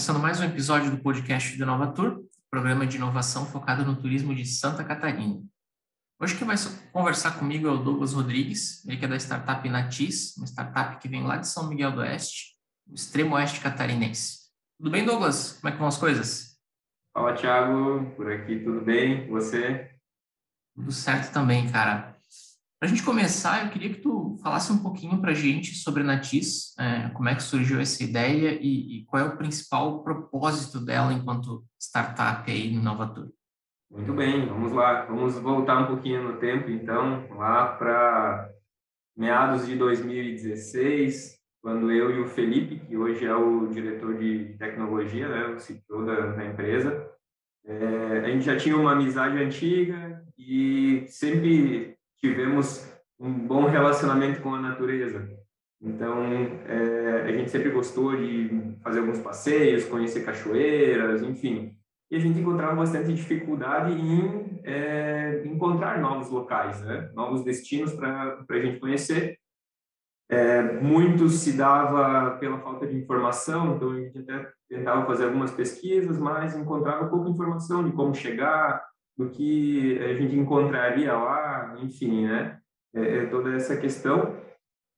começando mais um episódio do podcast do Inovatur, programa de inovação focado no turismo de Santa Catarina. Hoje quem vai conversar comigo é o Douglas Rodrigues, ele que é da startup Natis, uma startup que vem lá de São Miguel do Oeste, o extremo oeste catarinense. Tudo bem, Douglas? Como é que vão as coisas? Fala, Thiago. Por aqui tudo bem? Você? Tudo certo também, cara. Para a gente começar, eu queria que tu falasse um pouquinho para a gente sobre a Natis, é, como é que surgiu essa ideia e, e, qual é o principal propósito dela enquanto startup aí no Inovator. Muito bem, vamos lá. Vamos voltar um pouquinho no tempo, então, lá para meados de 2016, quando eu e o Felipe, que hoje é o diretor de tecnologia, né, o CTO da, da empresa, é, a gente já tinha uma amizade antiga e sempre tivemos um bom relacionamento com a natureza. Então, é, a gente sempre gostou de fazer alguns passeios, conhecer cachoeiras, enfim. E a gente encontrava bastante dificuldade em é, encontrar novos locais, né? novos destinos para a gente conhecer. É, muito se dava pela falta de informação, então a gente até tentava fazer algumas pesquisas, mas encontrava pouca informação de como chegar, do que a gente encontraria lá, enfim, né? É, é, toda essa questão.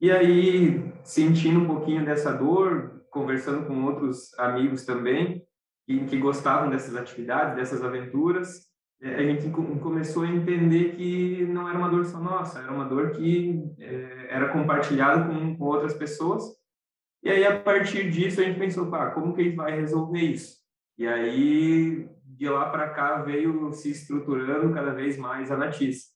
E aí, sentindo um pouquinho dessa dor, conversando com outros amigos também, que, que gostavam dessas atividades, dessas aventuras, é, a gente começou a entender que não era uma dor só nossa, era uma dor que é, era compartilhada com, com outras pessoas. E aí, a partir disso, a gente pensou, pá, como que a gente vai resolver isso? E aí, de lá para cá veio se estruturando cada vez mais a Natis.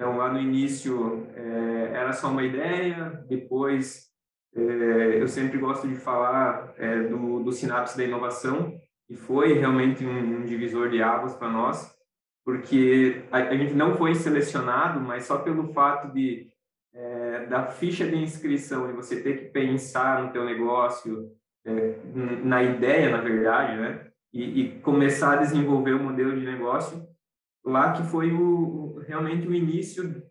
Então, lá no início é, era só uma ideia, depois é, eu sempre gosto de falar é, do, do Sinapse da Inovação, que foi realmente um, um divisor de águas para nós, porque a, a, gente não foi selecionado, mas só pelo fato de é, da ficha de inscrição, de você ter que pensar no teu negócio, é, na ideia, na verdade, né? e, e, começar a desenvolver o modelo de negócio lá que foi o, realmente o início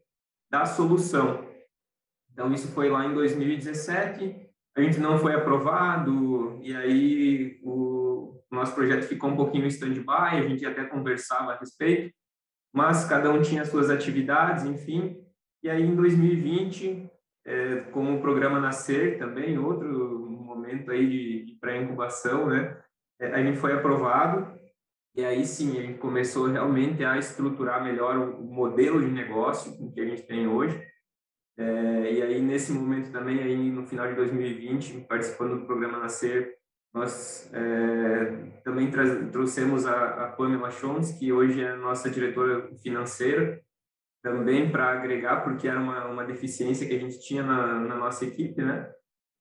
da solução. Então, isso foi lá em 2017, a gente não foi aprovado, e aí o nosso projeto ficou um pouquinho em stand-by, a gente até conversava a respeito, mas cada um tinha suas atividades, enfim. E aí, em 2020, é, como o programa Nascer também, outro momento aí de, de pré-incubação, né? É, a gente foi aprovado e aí sim a gente começou realmente a estruturar melhor o modelo de negócio que a gente tem hoje. É, e aí nesse momento também aí no final de 2020 participando do programa Nascer nós é, também trouxemos a, a Pamela Schontz, que hoje é nossa diretora financeira, também para agregar, porque era uma, uma deficiência que a gente tinha na, na nossa equipe, né?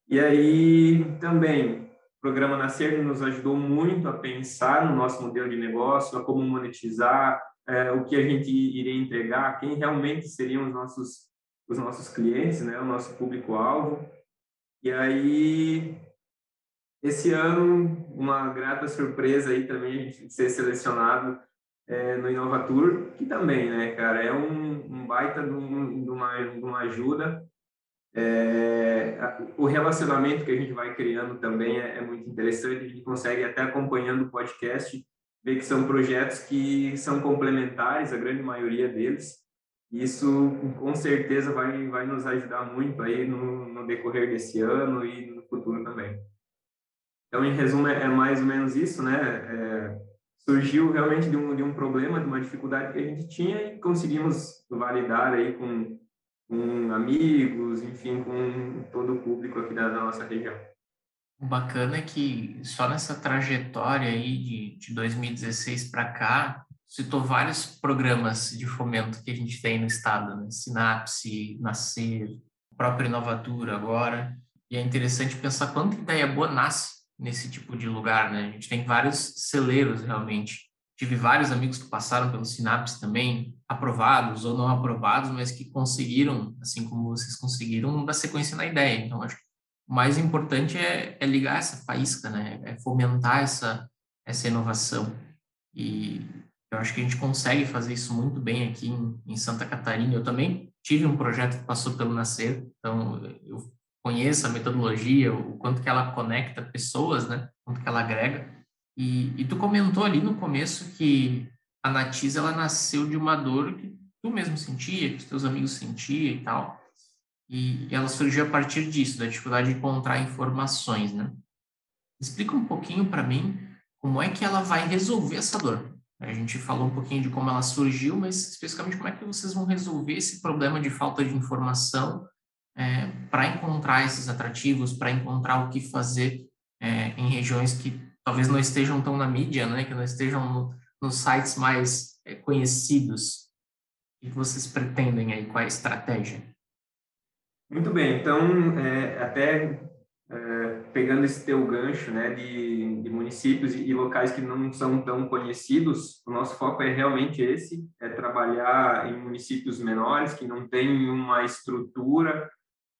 E aí também o programa Nascer nos ajudou muito a pensar no nosso modelo de negócio, a como monetizar, é, o que a gente iria entregar, quem realmente seriam os nossos os nossos clientes, né, o nosso público-alvo. E aí esse ano uma grata surpresa aí também gente ser selecionado é, no Inovatur, que também, né, cara, é um, um baita de, um, de, uma, de uma ajuda é, o relacionamento que a gente vai criando também é, é, muito interessante, a gente consegue até acompanhando o podcast ver que são projetos que são complementares, a grande maioria deles. Isso com certeza vai, vai nos ajudar muito aí no, no decorrer desse ano e no futuro também. Então, em resumo, é, é mais ou menos isso, né? É, surgiu realmente de um, de um problema, de uma dificuldade que a gente tinha e conseguimos validar aí com com amigos, enfim, com todo o público aqui da, da nossa região. O bacana é que só nessa trajetória aí de, de 2016 para cá, citou vários programas de fomento que a gente tem no estado, né? Sinapse, Nascer, própria Inovatura agora. E é interessante pensar quanta ideia boa nasce nesse tipo de lugar, né? A gente tem vários celeiros realmente Tive vários amigos que passaram pelo Sinapse também, aprovados ou não aprovados, mas que conseguiram, assim como vocês conseguiram, dar sequência na ideia. Então, acho que o mais importante é, é ligar essa faísca, né? É fomentar essa, essa inovação. E eu acho que a gente consegue fazer isso muito bem aqui em, em Santa Catarina. Eu também tive um projeto que passou pelo Nascer, então eu conheça a metodologia, o quanto que ela conecta pessoas, né? O quanto que ela agrega. E, e tu comentou ali no começo que a Natiz, ela nasceu de uma dor que tu mesmo sentia, que os teus amigos sentiam e tal. E ela surgiu a partir disso, da dificuldade de encontrar informações, né? Explica um pouquinho para mim como é que ela vai resolver essa dor. A gente falou um pouquinho de como ela surgiu, mas especificamente como é que vocês vão resolver esse problema de falta de informação é, para encontrar esses atrativos, para encontrar o que fazer é, em regiões que talvez não estejam tão na mídia, né, que não estejam no, nos sites mais é, conhecidos. O que vocês pretendem aí? Qual é a estratégia? Muito bem, então, é, até é, pegando esse teu gancho né, de, de municípios e, e, locais que não são tão conhecidos, o nosso foco é realmente esse, é trabalhar em municípios menores que não têm uma estrutura,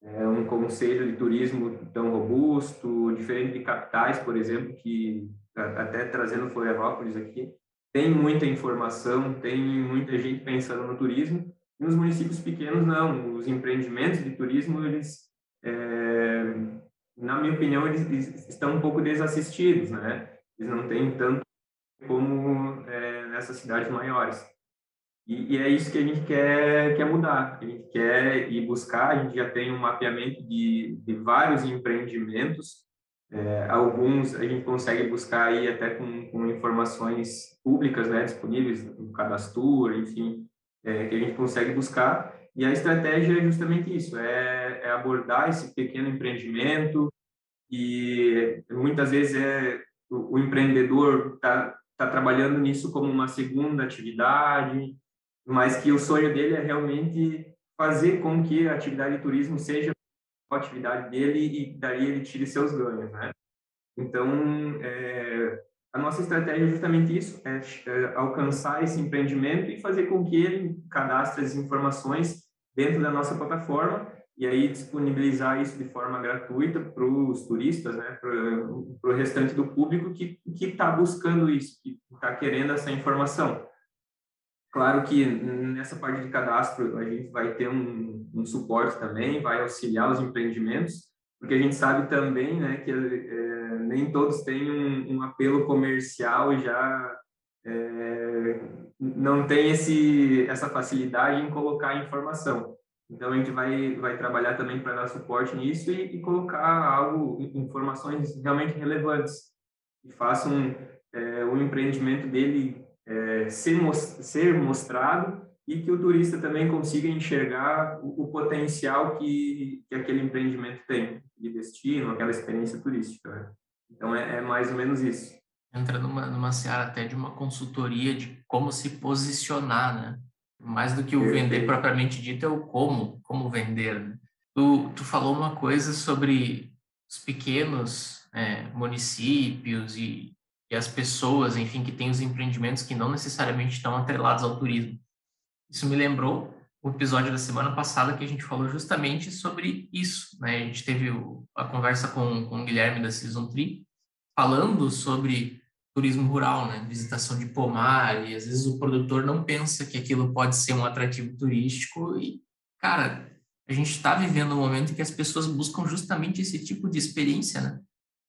é, um conselho de turismo tão robusto, diferente de capitais, por exemplo, que até trazendo Florianópolis aqui, tem muita informação, tem muita gente pensando no turismo, e nos municípios pequenos não, os empreendimentos de turismo, eles é, na minha opinião, eles estão um pouco desassistidos, né? Eles não têm tanto como é, nessas cidades maiores. E, e, é isso que a gente quer, quer mudar. A gente quer ir buscar, a gente já tem um mapeamento de, de vários empreendimentos, é, alguns a gente consegue buscar aí até com, com informações públicas, né, disponíveis no cadastro, enfim, é, que a gente consegue buscar. E a estratégia é justamente isso, é, é abordar esse pequeno empreendimento e muitas vezes é o, o empreendedor está tá trabalhando nisso como uma segunda atividade, mas que o sonho dele é realmente fazer com que a atividade de turismo seja a atividade dele e daí ele tire seus ganhos, né? Então, é, a nossa estratégia é justamente isso, é, é alcançar esse empreendimento e fazer com que ele cadastre as informações dentro da nossa plataforma e aí disponibilizar isso de forma gratuita para os turistas, né, para o restante do público que está buscando isso, que está querendo essa informação. Claro que nessa parte de cadastro a gente vai ter um, um suporte também, vai auxiliar os empreendimentos, porque a gente sabe também, né, que é, nem todos têm um, um apelo comercial já é, não tem esse, essa facilidade em colocar informação. Então, a gente vai, vai trabalhar também para dar suporte nisso e, e, colocar algo, informações realmente relevantes, que façam é, o empreendimento dele é, ser, ser mostrado e que o turista também consiga enxergar o, o potencial que, que aquele empreendimento tem de destino, aquela experiência turística. Né? Então, é, é mais ou menos isso entra numa, numa seara até de uma consultoria de como se posicionar, né? Mais do que o vender propriamente dito é o como, como vender. Né? Tu, tu falou uma coisa sobre os pequenos é, municípios e, e as pessoas, enfim, que têm os empreendimentos que não necessariamente estão atrelados ao turismo. Isso me lembrou o episódio da semana passada que a gente falou justamente sobre isso, né? A gente teve a conversa com, com o Guilherme da Season Tree, falando sobre turismo rural, né? Visitação de pomar, e às vezes o produtor não pensa que aquilo pode ser um atrativo turístico e, cara, a gente está vivendo um momento em que as pessoas buscam justamente esse tipo de experiência, né?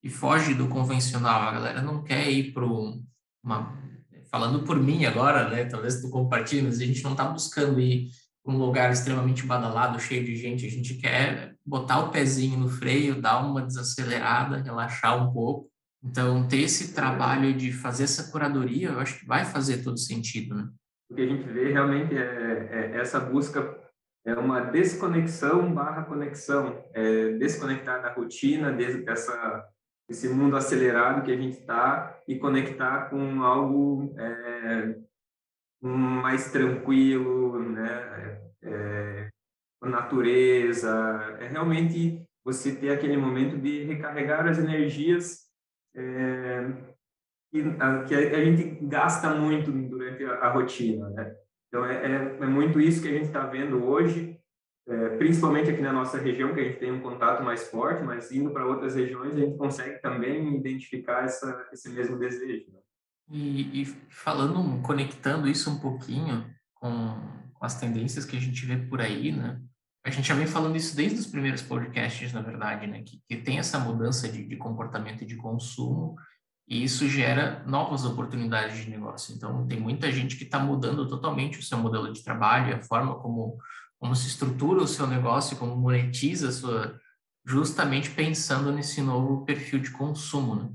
E foge do convencional. A galera não quer ir para uma... Falando por mim agora, né? Talvez tu compartilhe, mas a gente não está buscando ir para um lugar extremamente badalado, cheio de gente. A gente quer botar o pezinho no freio, dar uma desacelerada, relaxar um pouco então, ter esse trabalho de fazer essa curadoria, eu acho que vai fazer todo sentido, né? O que a gente vê realmente é, é essa busca, é uma desconexão barra conexão, é desconectar da rotina, dessa, desse mundo acelerado que a gente está e conectar com algo é, mais tranquilo, né? É, natureza, é realmente você ter aquele momento de recarregar as energias é, que, a, que a gente gasta muito durante a, a rotina, né? Então, é, é, é, muito isso que a gente está vendo hoje, é, principalmente aqui na nossa região, que a gente tem um contato mais forte, mas indo para outras regiões, a gente consegue também identificar essa, esse mesmo desejo. Né? E, e, falando, conectando isso um pouquinho com, as tendências que a gente vê por aí, né? a gente já vem falando isso desde os primeiros podcasts, na verdade, né? Que, que tem essa mudança de, de comportamento de consumo e isso gera novas oportunidades de negócio. Então, tem muita gente que está mudando totalmente o seu modelo de trabalho, a forma como, como se estrutura o seu negócio, como monetiza sua, justamente pensando nesse novo perfil de consumo. Né?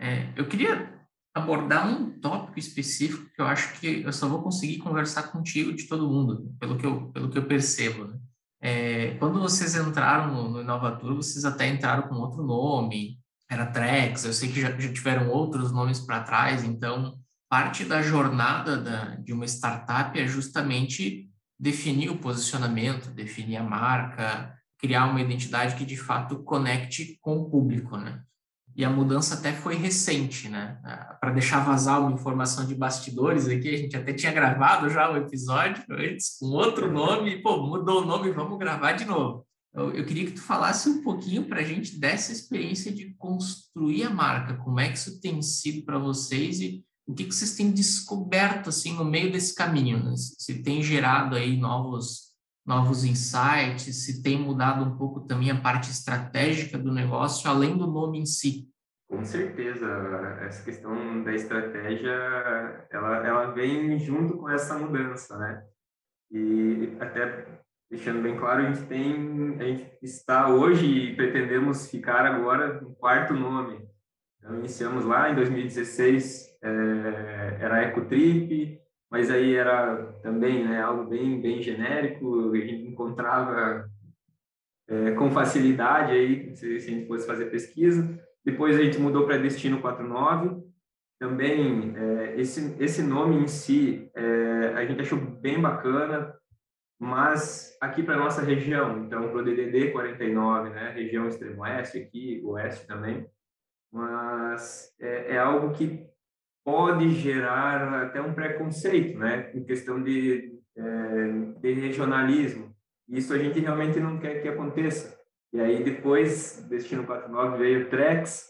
É, eu queria abordar um tópico específico que eu acho que eu só vou conseguir conversar contigo de todo mundo, pelo que eu, pelo que eu percebo. Né? É, quando vocês entraram no, no Inovatur, vocês até entraram com outro nome, era Trex, eu sei que já, já tiveram outros nomes para trás, então parte da jornada da, de uma startup é justamente definir o posicionamento, definir a marca, criar uma identidade que de fato conecte com o público, né? E a mudança até foi recente, né? Ah, para deixar vazar uma informação de bastidores aqui, a gente até tinha gravado já o episódio antes com outro nome, e, pô, mudou o nome, vamos gravar de novo. Eu, eu queria que tu falasse um pouquinho para a gente dessa experiência de construir a marca, como é que isso tem sido para vocês e o que, que vocês têm descoberto assim no meio desse caminho, né? se tem gerado aí novos novos insights, se tem mudado um pouco também a parte estratégica do negócio, além do nome em si. Com certeza, essa questão da estratégia, ela, ela vem junto com essa mudança, né? E até deixando bem claro, a gente tem, a gente está hoje e pretendemos ficar agora no quarto nome. Então, iniciamos lá em 2016, é, era Ecotrip, mas aí era também né, algo bem, bem genérico, a gente encontrava é, com facilidade aí, se, se, a gente fosse fazer pesquisa. Depois a gente mudou para Destino 49. Também, é, esse, esse nome em si, é, a gente achou bem bacana, mas aqui para nossa região, então para o DDD 49, né, região extremo oeste aqui, oeste também, mas é, é, algo que pode gerar até um preconceito, né, em questão de, é, de regionalismo. Isso a gente realmente não quer que aconteça. E aí depois, Destino 49 veio o Trex,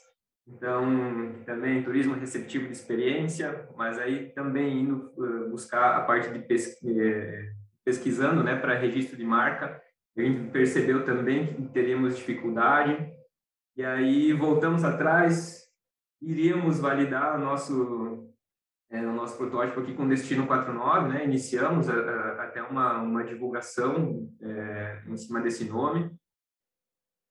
então também turismo receptivo de experiência, mas aí também indo uh, buscar a parte de é, pesquisando né, para registro de marca, a gente percebeu também que teríamos dificuldade, e aí voltamos atrás, iríamos validar o nosso, é, o nosso protótipo aqui com destino 49, né? iniciamos a, a, até uma, uma divulgação é, em cima desse nome,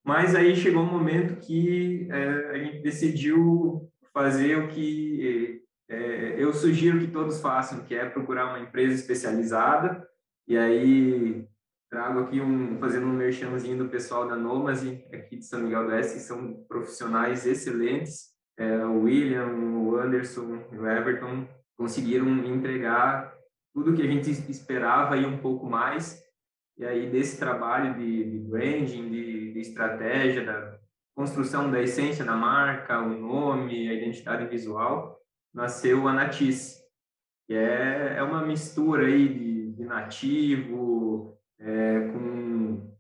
mas aí chegou um momento que é, a gente decidiu fazer o que é, eu sugiro que todos façam, que é procurar uma empresa especializada e aí trago aqui um fazendo um merchanzinho do pessoal da Nomase aqui de São Miguel do Oeste, que são profissionais excelentes. É, o William, o Anderson, o Everton conseguiram entregar tudo que a gente esperava e um pouco mais. E aí desse trabalho de, de branding, de, de estratégia, da construção da essência da marca, o nome, a identidade visual, nasceu a Natis, que é, é uma mistura aí de de nativo, é, com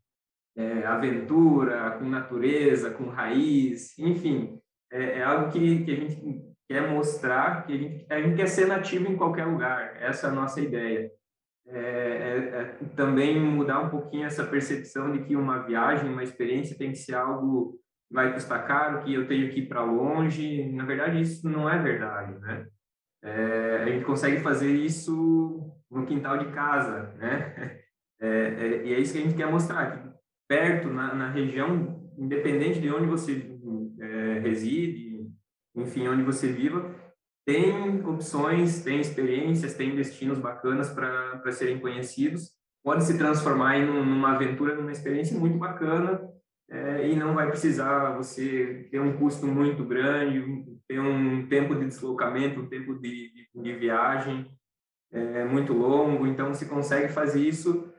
é, aventura, com natureza, com raiz, enfim, é, é, algo que, que a gente quer mostrar, que a gente, a gente quer ser nativo em qualquer lugar, essa é a nossa ideia. É, é, é, também mudar um pouquinho essa percepção de que uma viagem, uma experiência tem que ser algo que vai custar caro, que eu tenho que ir para longe. Na verdade, isso não é verdade, né? É, a gente consegue fazer isso no quintal de casa, né? É, é, e é isso que a gente quer mostrar, que perto, na, na região, independente de onde você reside, enfim, onde você viva, tem opções, tem experiências, tem destinos bacanas para serem conhecidos. Pode se transformar em numa aventura, numa experiência muito bacana é, e não vai precisar você ter um custo muito grande, ter um tempo de deslocamento, um tempo de, de, de viagem é, muito longo, então você consegue fazer isso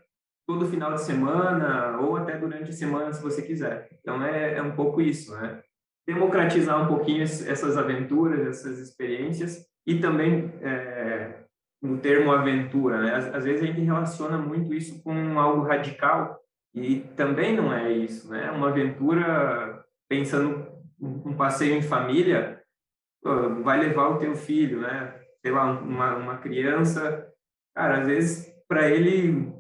todo final de semana ou até durante a semana, se você quiser. Então, é, é um pouco isso, né? Democratizar um pouquinho essas aventuras, essas experiências e também é, no termo aventura, né? Às, vezes a gente relaciona muito isso com algo radical e também não é isso, né? Uma aventura, pensando um passeio em família, vai levar o teu filho, né? sei lá, uma, uma criança, cara, às vezes para ele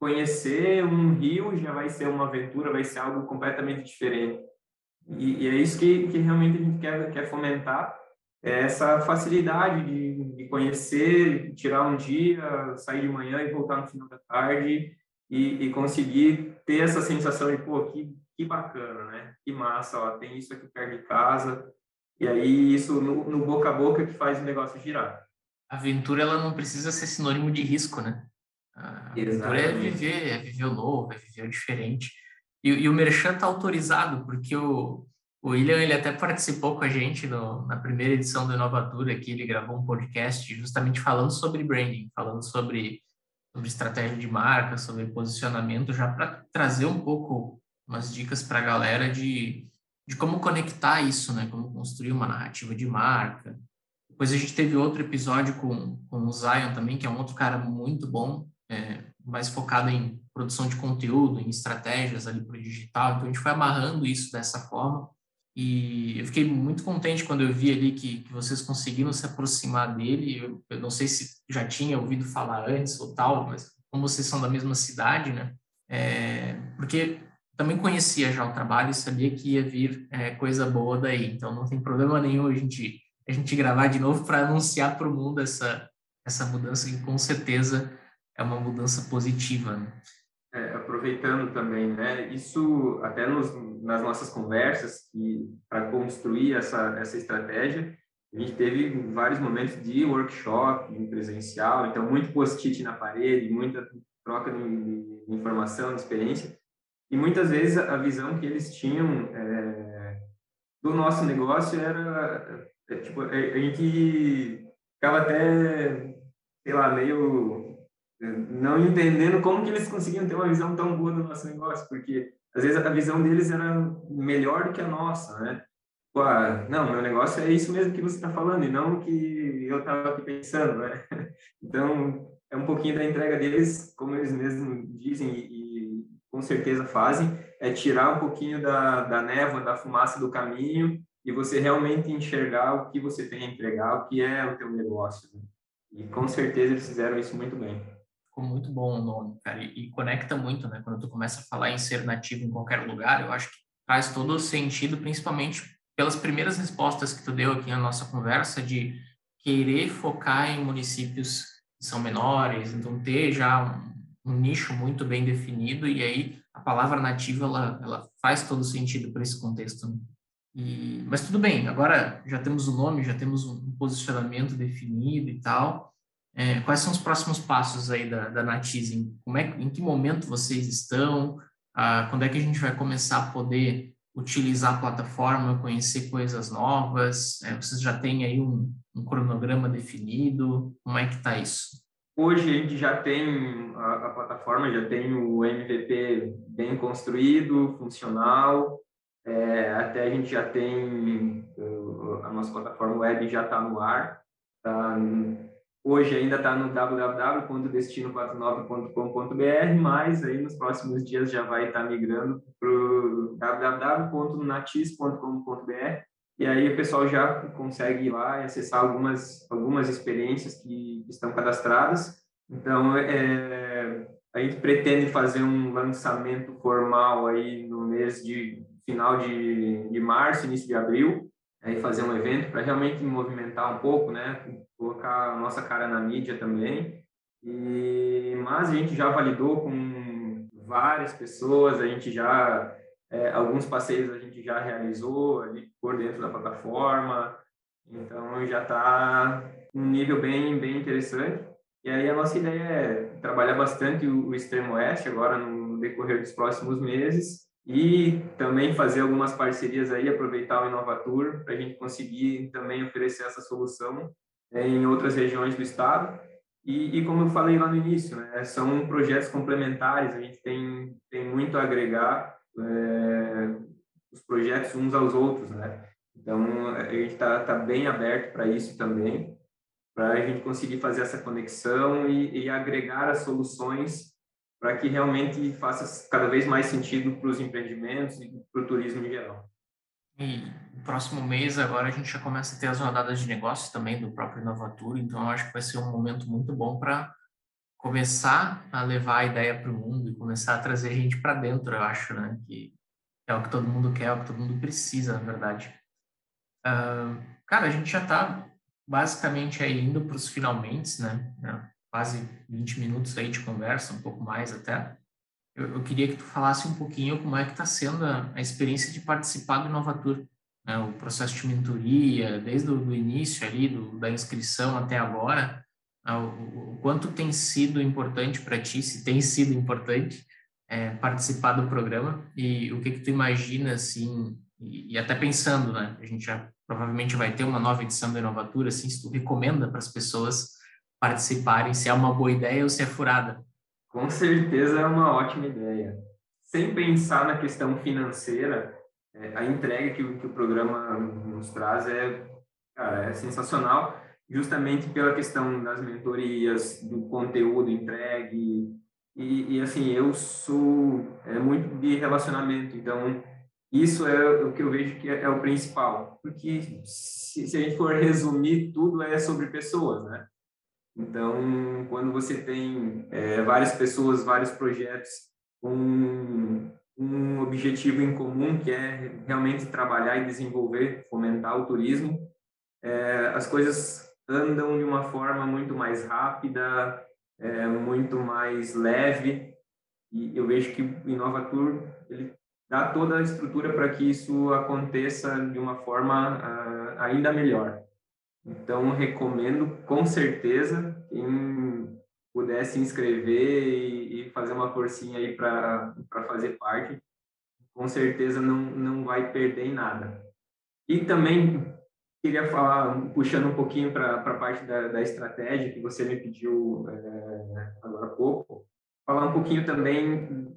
conhecer um rio já vai ser uma aventura, vai ser algo completamente diferente. E, e é isso que, que realmente a gente quer, quer fomentar, é essa facilidade de, de conhecer, tirar um dia, sair de manhã e voltar no final da tarde e, e conseguir ter essa sensação de, pô, que, que bacana, né? Que massa, ó, tem isso aqui perto de casa. E aí isso no, no boca a boca que faz o negócio girar. A aventura, ela não precisa ser sinônimo de risco, né? A aventura é viver, é viver o novo, é viver o diferente. E, e o Merchan está autorizado, porque o, o William ele até participou com a gente no, na primeira edição do Inovatura, que ele gravou um podcast justamente falando sobre branding, falando sobre, sobre estratégia de marca, sobre posicionamento, já para trazer um pouco umas dicas para a galera de, de como conectar isso, né? Como construir uma narrativa de marca. Depois a gente teve outro episódio com, com o Zion também, que é um outro cara muito bom, é, mais focado em produção de conteúdo, em estratégias ali para o digital. Então, a gente foi amarrando isso dessa forma. E eu fiquei muito contente quando eu vi ali que, que vocês conseguiram se aproximar dele. Eu, eu, não sei se já tinha ouvido falar antes ou tal, mas como vocês são da mesma cidade, né? É, porque também conhecia já o trabalho e sabia que ia vir é, coisa boa daí. Então não tem problema nenhum a gente, a gente gravar de novo para anunciar para o mundo essa, essa mudança que com certeza é uma mudança positiva. Né? É, aproveitando também, né? Isso até nos, nas nossas conversas que para construir essa essa estratégia, a gente teve vários momentos de workshop, presencial, então muito post-it na parede, muita troca de, de, informação, de experiência, e muitas vezes a visão que eles tinham é, do nosso negócio era é, tipo a gente ficava até sei lá meio não entendendo como que eles conseguiam ter uma visão tão boa do nosso negócio, porque às vezes a visão deles era melhor do que a nossa, né? Pô, ah, não, meu negócio é isso mesmo que você está falando e não o que eu estava aqui pensando, né? Então, é um pouquinho da entrega deles, como eles mesmos dizem e, e com certeza fazem, é tirar um pouquinho da, da névoa, da fumaça do caminho e você realmente enxergar o que você tem a entregar, o que é o teu negócio. Né? E com certeza eles fizeram isso muito bem ficou muito bom o nome, cara, e, e, conecta muito, né? Quando tu começa a falar em ser nativo em qualquer lugar, eu acho que faz todo o sentido, principalmente pelas primeiras respostas que tu deu aqui na nossa conversa, de querer focar em municípios que são menores, então ter já um, um nicho muito bem definido, e aí a palavra nativa, ela, ela faz todo sentido para esse contexto. Né? E, mas tudo bem, agora já temos o nome, já temos um posicionamento definido e tal, é, quais são os próximos passos aí da, da? Como é, em que momento vocês estão? Ah, quando é que a gente vai começar a poder utilizar a plataforma, conhecer coisas novas? É, vocês já têm aí um, um cronograma definido? Como é que está isso? Hoje a gente já tem a, a, plataforma, já tem o MVP bem construído, funcional. É, até a gente já tem a nossa plataforma web já está no ar, está Hoje ainda está no www.destino49.com.br, mas aí nos próximos dias já vai estar tá migrando para o www.natis.com.br e aí o pessoal já consegue ir lá e acessar algumas, algumas experiências que estão cadastradas. Então, é, a gente pretende fazer um lançamento formal aí no mês de final de, de março, início de abril, aí fazer um evento para realmente movimentar um pouco, né? Colocar a nossa cara na mídia também. E, mas a gente já validou com várias pessoas, a gente já é, alguns passeios a gente já realizou ali por dentro da plataforma, então já está um nível bem bem interessante. E aí a nossa ideia é trabalhar bastante o, o extremo oeste agora no decorrer dos próximos meses e também fazer algumas parcerias aí, aproveitar o Inovatur para a gente conseguir também oferecer essa solução é, em outras regiões do estado. E, e, como eu falei lá no início, né, são projetos complementares, a gente tem, tem muito a agregar é, os projetos uns aos outros, né? Então, a gente está tá bem aberto para isso também, para a gente conseguir fazer essa conexão e, e agregar as soluções para que realmente faça cada vez mais sentido para os empreendimentos e para o turismo em geral. Próximo mês, agora, a gente já começa a ter as rodadas de negócios também do próprio Inovatura, então eu acho que vai ser um momento muito bom para começar a levar a ideia para o mundo e começar a trazer gente para dentro, eu acho, né? Que é o que todo mundo quer, é o que todo mundo precisa, na verdade. Uh, cara, a gente já está basicamente aí indo para os finalmente, né? É, quase 20 minutos aí de conversa, um pouco mais até. Eu, eu queria que tu falasse um pouquinho como é que está sendo a, a, experiência de participar do Inovatur, né? o processo de mentoria, desde o início ali, do, da inscrição até agora, né? o, quanto tem sido importante para ti, se tem sido importante, é, participar do programa e o que que tu imagina, assim, e, e até pensando, né? A gente já provavelmente vai ter uma nova edição da Inovatura, assim, se tu recomenda para as pessoas participarem, se é uma boa ideia ou se é furada. Com certeza é uma ótima ideia. Sem pensar na questão financeira, a entrega que, que, o programa nos traz é, cara, é sensacional, justamente pela questão das mentorias, do conteúdo entregue. E, e assim, eu sou é, muito de relacionamento, então isso é o que eu vejo que é, é o principal, porque se, se, a gente for resumir, tudo é sobre pessoas, né? Então, quando você tem é, várias pessoas, vários projetos com um, objetivo em comum, que é realmente trabalhar e desenvolver, fomentar o turismo, é, as coisas andam de uma forma muito mais rápida, é, muito mais leve, e eu vejo que o Inovatur ele dá toda a estrutura para que isso aconteça de uma forma uh, ainda melhor. Então, recomendo com certeza quem puder se inscrever e, e fazer uma forcinha aí para fazer parte, com certeza não, não vai perder em nada. E também queria falar, puxando um pouquinho para a parte da, da estratégia que você me pediu é, agora há pouco, falar um pouquinho também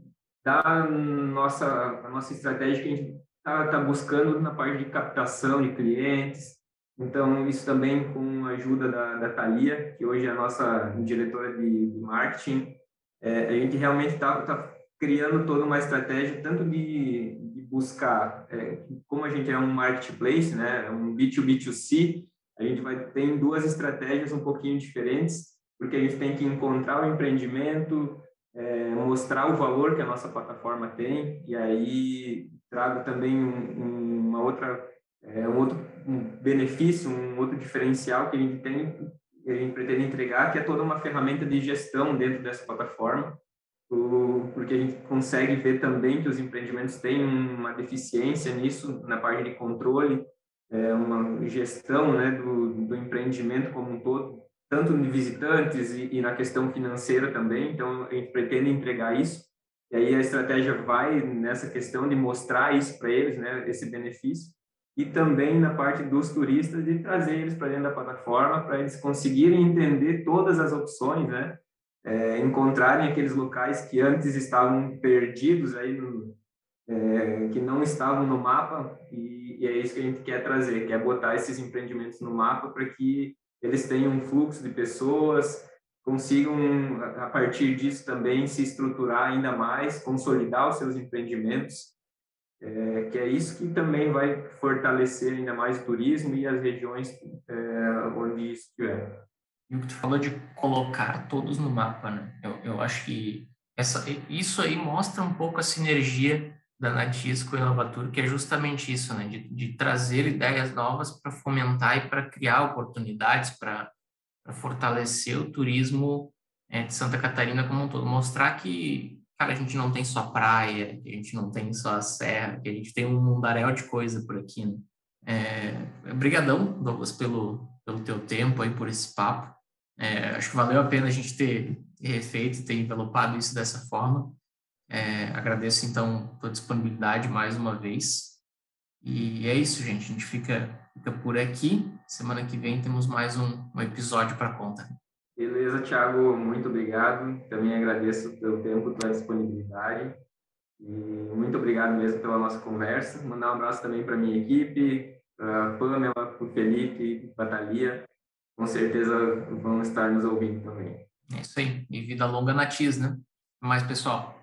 da nossa, nossa estratégia que a gente está tá buscando na parte de captação de clientes. Então, isso também com a ajuda da, da Thalia, que hoje é a nossa diretora de, de marketing, é, a gente realmente está tá criando toda uma estratégia, tanto de, de buscar, é, como a gente é um marketplace, né, um B2B2C, a gente vai ter duas estratégias um pouquinho diferentes, porque a gente tem que encontrar o empreendimento, é, mostrar o valor que a nossa plataforma tem e aí trago também um, uma outra é, um outro benefício, um outro diferencial que a gente tem, que a gente pretende entregar, que é toda uma ferramenta de gestão dentro dessa plataforma, porque a gente consegue ver também que os empreendimentos têm uma deficiência nisso na parte de controle, é, uma gestão né, do, do empreendimento como um todo, tanto de visitantes e, e, na questão financeira também. Então, a gente pretende entregar isso. E aí a estratégia vai nessa questão de mostrar isso para eles, né, esse benefício. E também na parte dos turistas, de trazer eles para dentro da plataforma, para eles conseguirem entender todas as opções, né, é, encontrarem aqueles locais que antes estavam perdidos aí no, é, que não estavam no mapa e, e, é isso que a gente quer trazer, quer botar esses empreendimentos no mapa para que eles tenham um fluxo de pessoas, consigam, a partir disso também, se estruturar ainda mais, consolidar os seus empreendimentos, é, que é isso que também vai fortalecer ainda mais o turismo e as regiões é, onde isso estiver. E o que tu falou de colocar todos no mapa, né? Eu, eu acho que essa, isso aí mostra um pouco a sinergia da Natisco e Inovatur, que é justamente isso, né? de, de trazer ideias novas para fomentar e para criar oportunidades, para fortalecer o turismo é, de Santa Catarina como um todo. Mostrar que, cara, a gente não tem só praia, que a gente não tem só a serra, que a gente tem um mundaréu de coisa por aqui. Né? É, brigadão, Douglas, pelo, pelo teu tempo aí, por esse papo. É, acho que valeu a pena a gente ter, ter feito, ter envelopado isso dessa forma. É, agradeço, então, tua disponibilidade mais uma vez. E é isso, gente. A gente fica, fica por aqui. Semana que vem temos mais um, um episódio para conta. Beleza, Thiago. Muito obrigado. Também agradeço o tempo, tua disponibilidade. E muito obrigado mesmo pela nossa conversa. Mandar um abraço também para minha equipe, para a Pamela, para o Felipe, para a Thalia. Com certeza vão estar nos ouvindo também. É isso aí. E vida longa na TIS, né? Mais, pessoal.